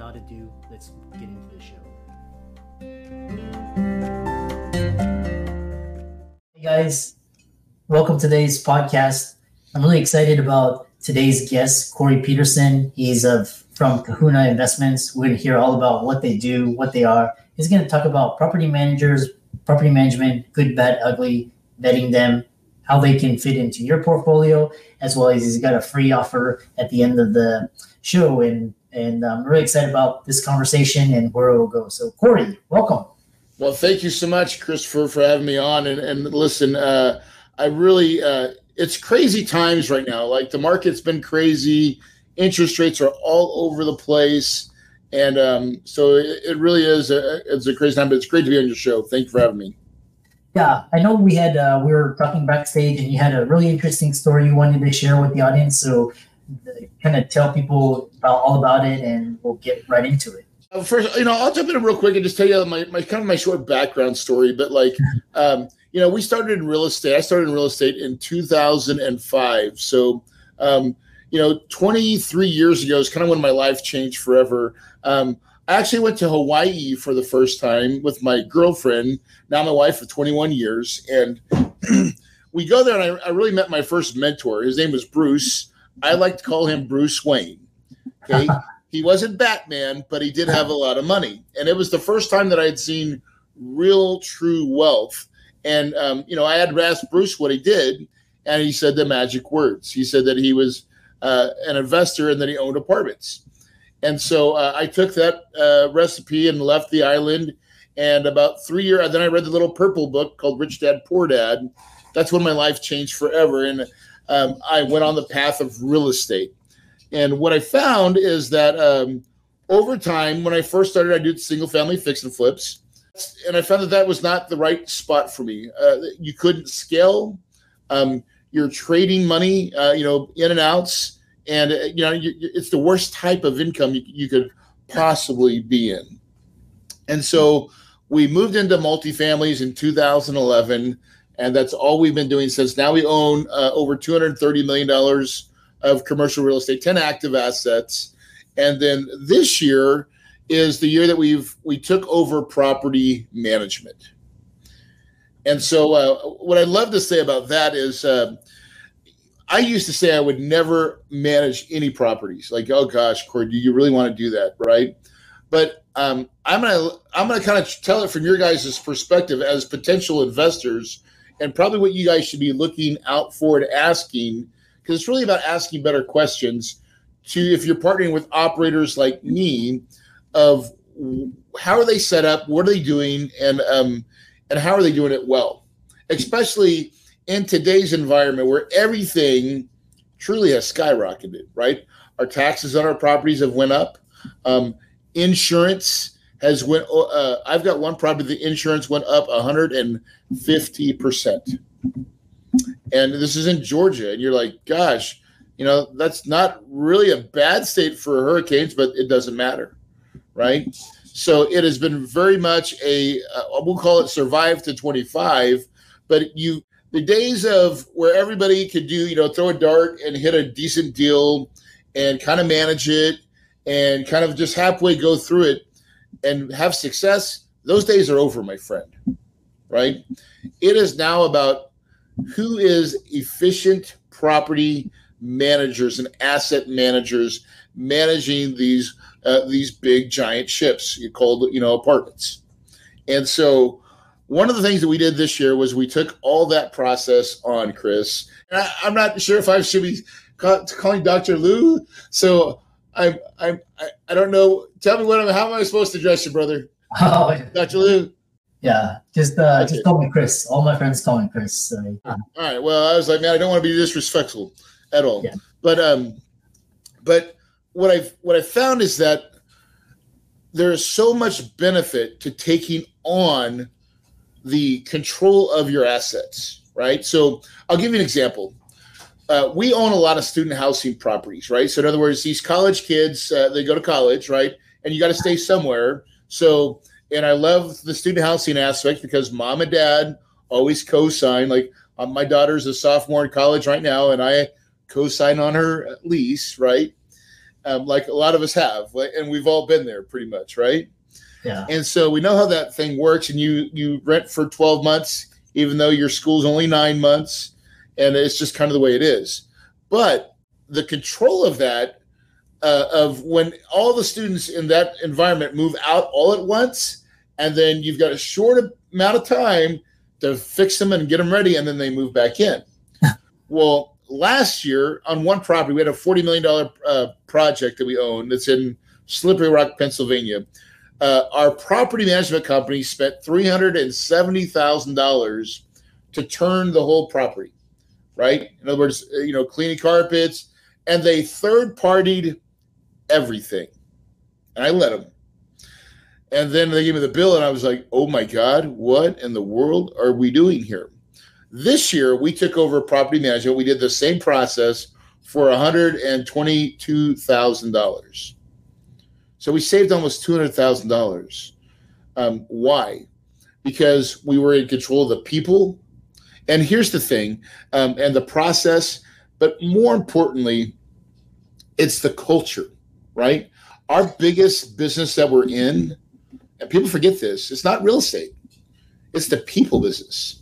Without ado, let's get into the show. Hey guys, welcome to today's podcast. I'm really excited about today's guest, Corey Peterson. He's of from Kahuna Investments. We're going to hear all about what they do, what they are. He's going to talk about property managers, property management, good, bad, ugly, vetting them, how they can fit into your portfolio, as well as he's got a free offer at the end of the show. And and I'm really excited about this conversation and where it will go. So, Corey, welcome. Well, thank you so much, Christopher, for having me on. And, and listen, uh, I really, uh, it's crazy times right now. Like the market's been crazy, interest rates are all over the place. And um, so it, it, really is a, it's a crazy time, but it's great to be on your show. Thank you for having me. Yeah, I know we had uh, we were talking backstage, and you had a really interesting story you wanted to share with the audience. So, kind of tell people about, all about it, and we'll get right into it. Uh, first, you know, I'll jump in real quick and just tell you my, my kind of my short background story. But like, um, you know, we started in real estate. I started in real estate in 2005. So, um, you know, 23 years ago is kind of when my life changed forever. Um, I actually went to Hawaii for the first time with my girlfriend, now my wife for 21 years. And we go there, and I, I, really met my first mentor. His name was Bruce. I like to call him Bruce Wayne. Okay. he wasn't Batman, but he did have a lot of money. And it was the first time that I had seen real, true wealth. And, um, you know, I had to ask Bruce what he did. And he said the magic words. He said that he was uh, an investor and that he owned apartments. And so uh, I took that uh, recipe and left the island. And about three years, then I read the little purple book called Rich Dad Poor Dad. That's when my life changed forever. And um, I went on the path of real estate. And what I found is that um, over time, when I first started, I did single family fix and flips. And I found that that was not the right spot for me. Uh, you couldn't scale. Um, you're trading money, uh, you know, in and outs and uh, you know you, it's the worst type of income you, you could possibly be in. And so we moved into multifamilies in 2011, and that's all we've been doing since. Now we own uh, over 230 million dollars of commercial real estate, 10 active assets, and then this year is the year that we've we took over property management. And so, uh, what I'd love to say about that is, uh, I used to say I would never manage any properties. Like, oh gosh, Corey, do you really want to do that, right? But um, I'm gonna I'm gonna kind of tell it from your guys' perspective as potential investors, and probably what you guys should be looking out for and asking, because it's really about asking better questions. To if you're partnering with operators like me, of how are they set up, what are they doing, and um, and how are they doing it well, especially in today's environment where everything truly has skyrocketed, right? Our taxes on our properties have went up. Um, insurance has went. Uh, I've got one property. The insurance went up 150 percent, and this is in Georgia. And you're like, gosh, you know, that's not really a bad state for hurricanes, but it doesn't matter, right? So it has been very much a uh, we'll call it survive to 25, but you the days of where everybody could do, you know, throw a dart and hit a decent deal and kind of manage it and kind of just halfway go through it and have success, those days are over, my friend. Right? It is now about who is efficient property managers and asset managers managing these uh, these big giant ships you called you know apartments and so one of the things that we did this year was we took all that process on Chris. I, am not sure if I should be call, calling Dr. Lou. So I'm, I'm, I, I don't know. Tell me what I'm, how am I supposed to address you, brother? Oh, Dr. Lou. Yeah, just uh, okay. just call me Chris. All my friends call me Chris. So, All right. Well, I was like, man, I don't want to be disrespectful at all. Yeah. But um, but what I've what I found is that there is so much benefit to taking on the control of your assets, right? So I'll give you an example. Uh, we own a lot of student housing properties, right? So in other words, these college kids, uh, they go to college, right? And you got to stay somewhere. So, and I love the student housing aspect because mom and dad always co-sign. Like um, my daughter's a sophomore in college right now, and I co-sign on her lease, right? Um, like a lot of us have, and we've all been there pretty much, right? Yeah. And so we know how that thing works, and you you rent for twelve months, even though your school's only nine months, and it's just kind of the way it is. But the control of that, uh, of when all the students in that environment move out all at once, and then you've got a short amount of time to fix them and get them ready, and then they move back in. well, last year on one property, we had a $40 million uh, project that we own that's in Slippery Rock, Pennsylvania. Uh, our property management company spent $370,000 to turn the whole property, right? In other words, uh, you know, cleaning carpets, and they third partied everything. And I let them. And then they gave me the bill, and I was like, oh my God, what in the world are we doing here? This year, we took over property management. We did the same process for $122,000. So we saved almost $200,000. Um, why? Because we were in control of the people. And here's the thing um, and the process, but more importantly, it's the culture, right? Our biggest business that we're in, and people forget this, it's not real estate, it's the people business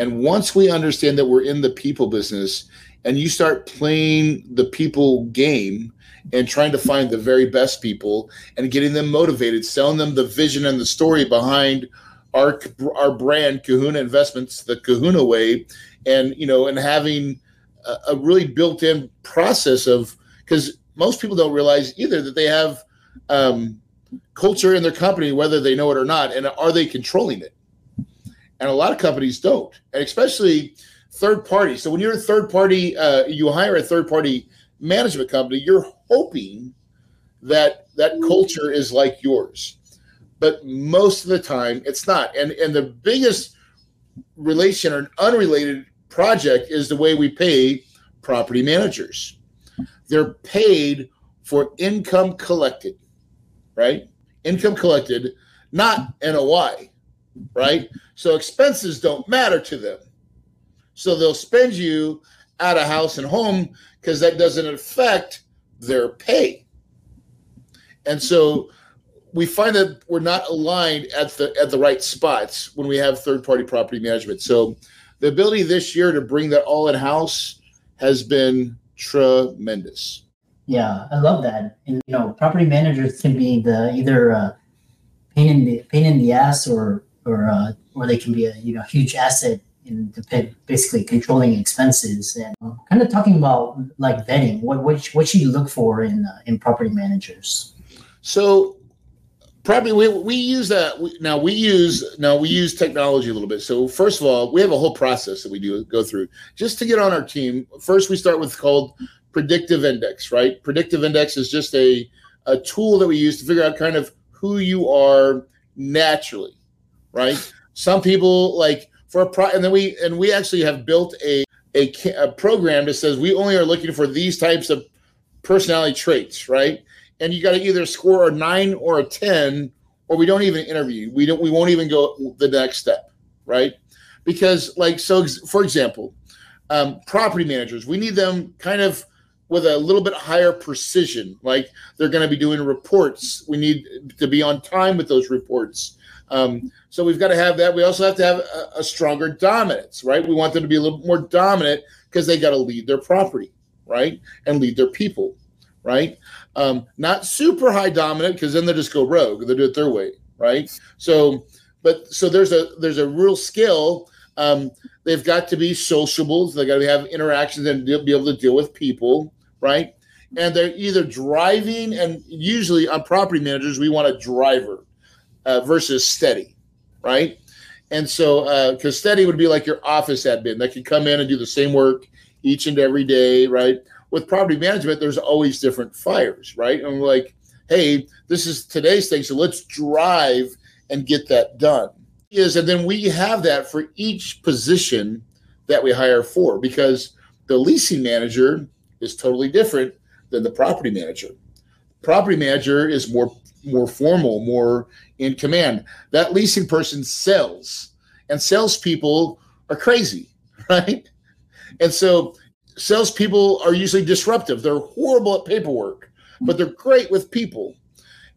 and once we understand that we're in the people business and you start playing the people game and trying to find the very best people and getting them motivated, selling them the vision and the story behind our our brand Kahuna Investments, the Kahuna way, and you know, and having a, a really built-in process of because most people don't realize either that they have um, culture in their company, whether they know it or not, and are they controlling it? and a lot of companies don't, and especially third party. So when you're a third party, uh, you hire a third party management company, you're hoping that that culture is like yours, but most of the time it's not. And and the biggest relation or unrelated project is the way we pay property managers. They're paid for income collected, right? Income collected, not NOI, right? So expenses don't matter to them. So they'll spend you out of house and home because that doesn't affect their pay. And so we find that we're not aligned at the at the right spots when we have third party property management. So the ability this year to bring that all in house has been tremendous. Yeah, I love that. And you know, property managers can be the either uh, pain in the pain in the ass or or uh, or they can be a you know huge asset in the, basically controlling expenses and uh, kind of talking about like vetting. What what what should you look for in uh, in property managers? So probably we, we use that we, now we use now we use technology a little bit so first of all we have a whole process that we do go through just to get on our team first we start with called predictive index right predictive index is just a a tool that we use to figure out kind of who you are naturally right? Some people like for a pro, and then we and we actually have built a, a a program that says we only are looking for these types of personality traits, right? And you got to either score a nine or a ten, or we don't even interview. We don't. We won't even go the next step, right? Because like so, for example, um, property managers, we need them kind of with a little bit higher precision. Like they're going to be doing reports. We need to be on time with those reports. Um, so we've got to have that. We also have to have a, a stronger dominance, right? We want them to be a little more dominant because they got to lead their property, right, and lead their people, right? Um, not super high dominant because then they just go rogue. They do it their way, right? So, but so there's a there's a real skill. Um, they've got to be sociable. They got to have interactions and be able to deal with people, right? And they're either driving, and usually on property managers, we want a driver uh, versus steady, right? And so, because uh, steady would be like your office admin that can come in and do the same work each and every day, right? With property management, there's always different fires, right? And like, hey, this is today's thing, so let's drive and get that done. Is and then we have that for each position that we hire for because the leasing manager is totally different than the property manager. Property manager is more more formal, more in command. That leasing person sells, and salespeople are crazy, right? And so salespeople are usually disruptive. They're horrible at paperwork, but they're great with people.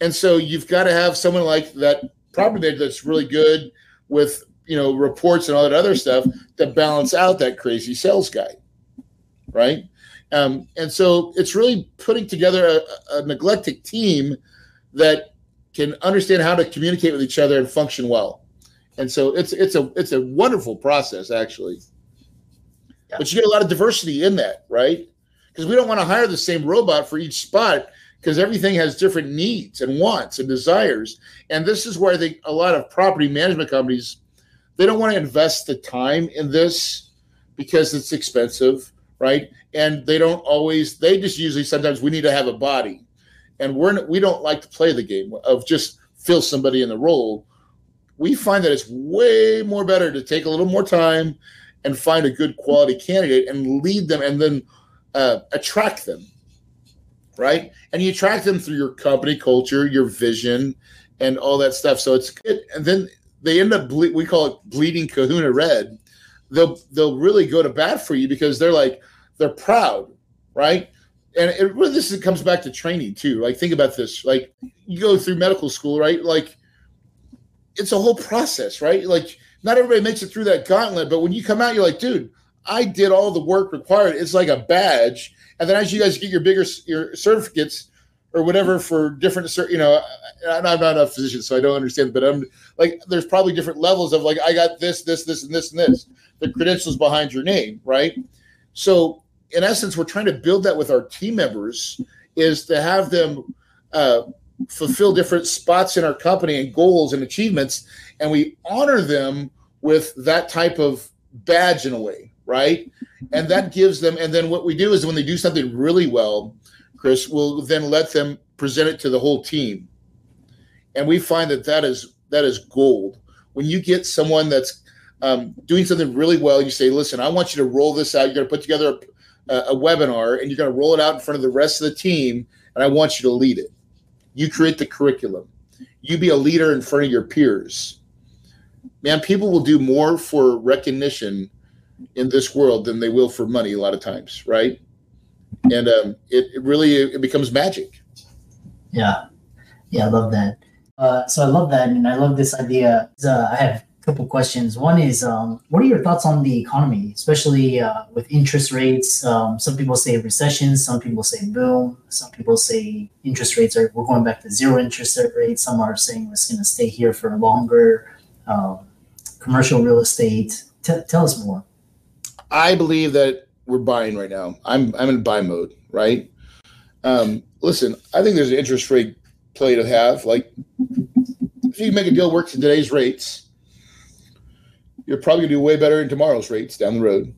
And so you've got to have someone like that property manager that's really good with you know reports and all that other stuff to balance out that crazy sales guy, right? Um, and so it's really putting together a, a neglected team that can understand how to communicate with each other and function well. And so it's it's a it's a wonderful process actually. But you get a lot of diversity in that, right? Because we don't want to hire the same robot for each spot because everything has different needs and wants and desires. And this is where I think a lot of property management companies they don't want to invest the time in this because it's expensive, right? And they don't always they just usually sometimes we need to have a body and we're we don't like to play the game of just fill somebody in the role. We find that it's way more better to take a little more time and find a good quality candidate and lead them and then uh, attract them, right? And you attract them through your company culture, your vision, and all that stuff. So it's good. And then they end up ble- we call it bleeding Kahuna red. They'll they'll really go to bat for you because they're like they're proud, right? and it really this comes back to training too. Like think about this. Like you go through medical school, right? Like it's a whole process, right? Like not everybody makes it through that gauntlet, but when you come out, you're like, dude, I did all the work required. It's like a badge. And then as you guys get your bigger your certificates or whatever for different, you know, I'm not a physician, so I don't understand. But I'm like, there's probably different levels of like, I got this, this, this, and this, and this. The credentials behind your name, right? So in essence, we're trying to build that with our team members is to have them uh, fulfill different spots in our company and goals and achievements, and we honor them with that type of badge in a way, right? And that gives them. And then what we do is when they do something really well, Chris, we'll then let them present it to the whole team, and we find that that is that is gold. When you get someone that's um, doing something really well, you say, "Listen, I want you to roll this out. You're going to put together a a, webinar and you're going to roll it out in front of the rest of the team, and I want you to lead it. You create the curriculum. You be a leader in front of your peers. Man, people will do more for recognition in this world than they will for money a lot of times, right? And um, it, it really it becomes magic. Yeah, yeah, I love that. Uh, so I love that, and I love this idea. Uh, I have couple questions. One is, um, what are your thoughts on the economy, especially uh, with interest rates? Um, some people say recession, some people say boom, some people say interest rates are we're going back to zero interest rates. Some are saying it's going to stay here for longer. Um, commercial real estate. T- tell us more. I believe that we're buying right now. I'm I'm in buy mode, right? Um, listen, I think there's an interest rate play to have. Like, if you make a deal work to today's rates you're probably going to do way better in tomorrow's rates down the road.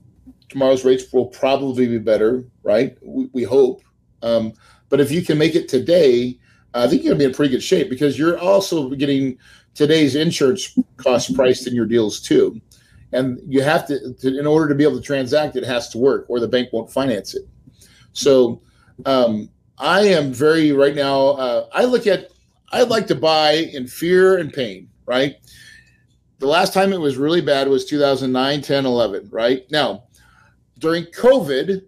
Tomorrow's rates will probably be better, right? We, we hope. Um, but if you can make it today, I think you're going to be in pretty good shape because you're also getting today's insurance cost priced in your deals too. And you have to, to, in order to be able to transact, it has to work or the bank won't finance it. So um, I am very, right now, uh, I look at, I like to buy in fear and pain, right? The last time it was really bad was 2009, 10, 11, right? Now, during COVID,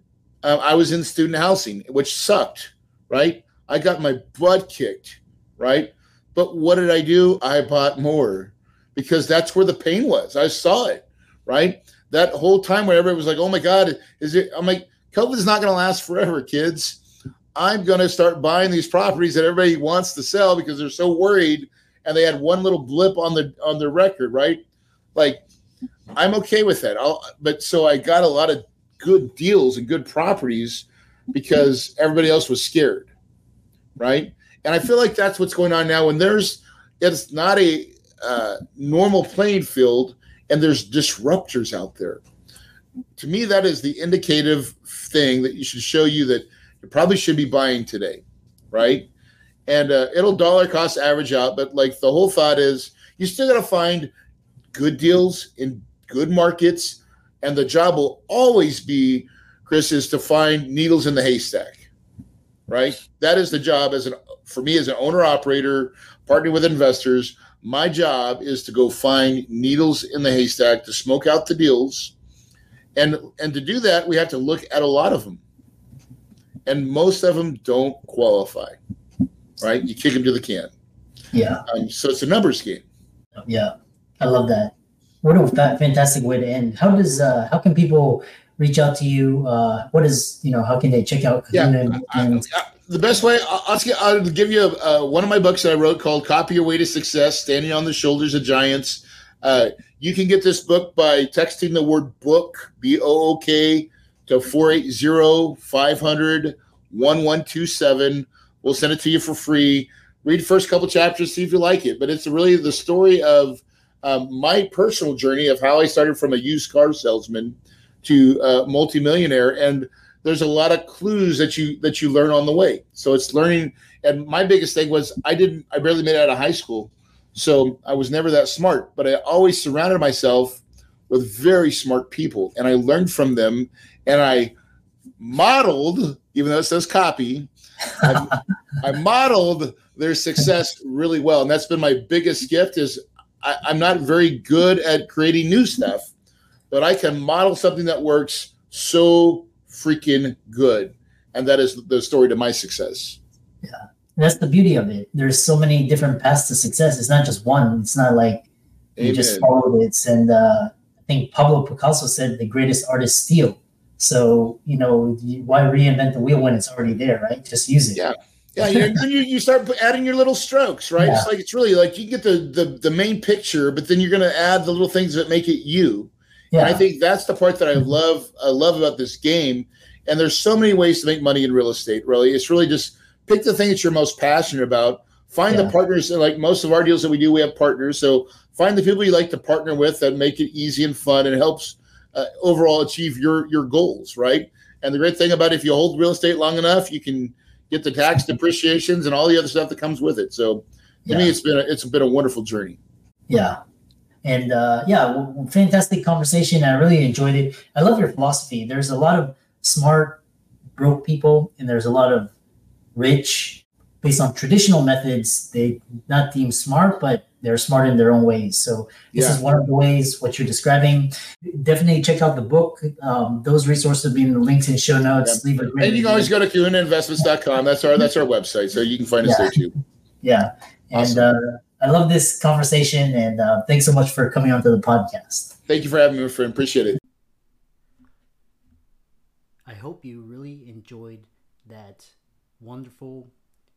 uh, I was in student housing, which sucked, right? I got my butt kicked, right? But what did I do? I bought more because that's where the pain was. I saw it, right? That whole time whenever it was like, oh my God, is it? I'm like, COVID is not going to last forever, kids. I'm going to start buying these properties that everybody wants to sell because they're so worried and they had one little blip on the on the record, right? Like, I'm okay with that. I'll, but so I got a lot of good deals and good properties because everybody else was scared, right? And I feel like that's what's going on now. When there's it's not a uh, normal playing field and there's disruptors out there. To me, that is the indicative thing that you should show you that you probably should be buying today, right? And uh, it'll dollar cost average out. But like the whole thought is, you still got to find good deals in good markets, and the job will always be, Chris, is to find needles in the haystack. Right, that is the job as an for me as an owner operator, partnering with investors. My job is to go find needles in the haystack to smoke out the deals, and and to do that, we have to look at a lot of them, and most of them don't qualify. Right, you kick them to the can. Yeah. Um, so it's a numbers game. Yeah, I love that. What a fa- fantastic way to end. How does uh, how can people reach out to you? Uh, what is you know how can they check out Yeah, Kahuna and, I- the best way I'll, I'll give you uh, one of my books that I wrote called "Copy Your Way to Success: Standing on the Shoulders of Giants." Uh, you can get this book by texting the word "book" B O O K to 480-500-1127. We'll send it to you for free. Read the first couple chapters, see if you like it. But it's really the story of um, my personal journey of how I started from a used car salesman to uh, multimillionaire, and there's a lot of clues that you that you learn on the way. So it's learning. And my biggest thing was I didn't I barely made it out of high school, so I was never that smart. But I always surrounded myself with very smart people, and I learned from them, and I modeled, even though it says copy, I, I modeled their success really well, and that's been my biggest gift. Is I, I'm not very good at creating new stuff, but I can model something that works so freaking good, and that is the story to my success. Yeah, that's the beauty of it. There's so many different paths to success. It's not just one. It's not like you just Amen. followed it. And uh, I think Pablo Picasso said the greatest artists steal. So you know why reinvent the wheel when it's already there, right? Just use it. Yeah. Yeah, you, then you, you start adding your little strokes, right? It's like it's really like you get the, the the main picture, but then you're going to add the little things that make it you. Yeah. And I think that's the part that I love. I love about this game. And there's so many ways to make money in real estate. Really, it's really just pick the thing that you're most passionate about. Find the partners. And like most of our deals that we do, we have partners. So find the people you like to partner with that make it easy and fun and helps uh, overall achieve your your goals. Right. And the great thing about it, if you hold real estate long enough, you can get the tax depreciations and all the other stuff that comes with it. So to me, it's been a, it's been a wonderful journey. Yeah. And uh, yeah, w- w- fantastic conversation. I really enjoyed it. I love your philosophy. There's a lot of smart, broke people, and there's a lot of rich, based on traditional methods. They not deemed smart, but they're smart in their own ways. So this Yeah. is one of the ways what you're describing. Definitely check out the book. Um, those resources will be in the links in show notes. Leave a great And you can always go to kahunainvestments.com. That's our that's our website. So you can find us Yeah. there too. Yeah. And Awesome. uh, I love this conversation. And uh, thanks so much for coming onto the podcast. Thank you for having me, my friend. Appreciate it. I hope you really enjoyed that wonderful,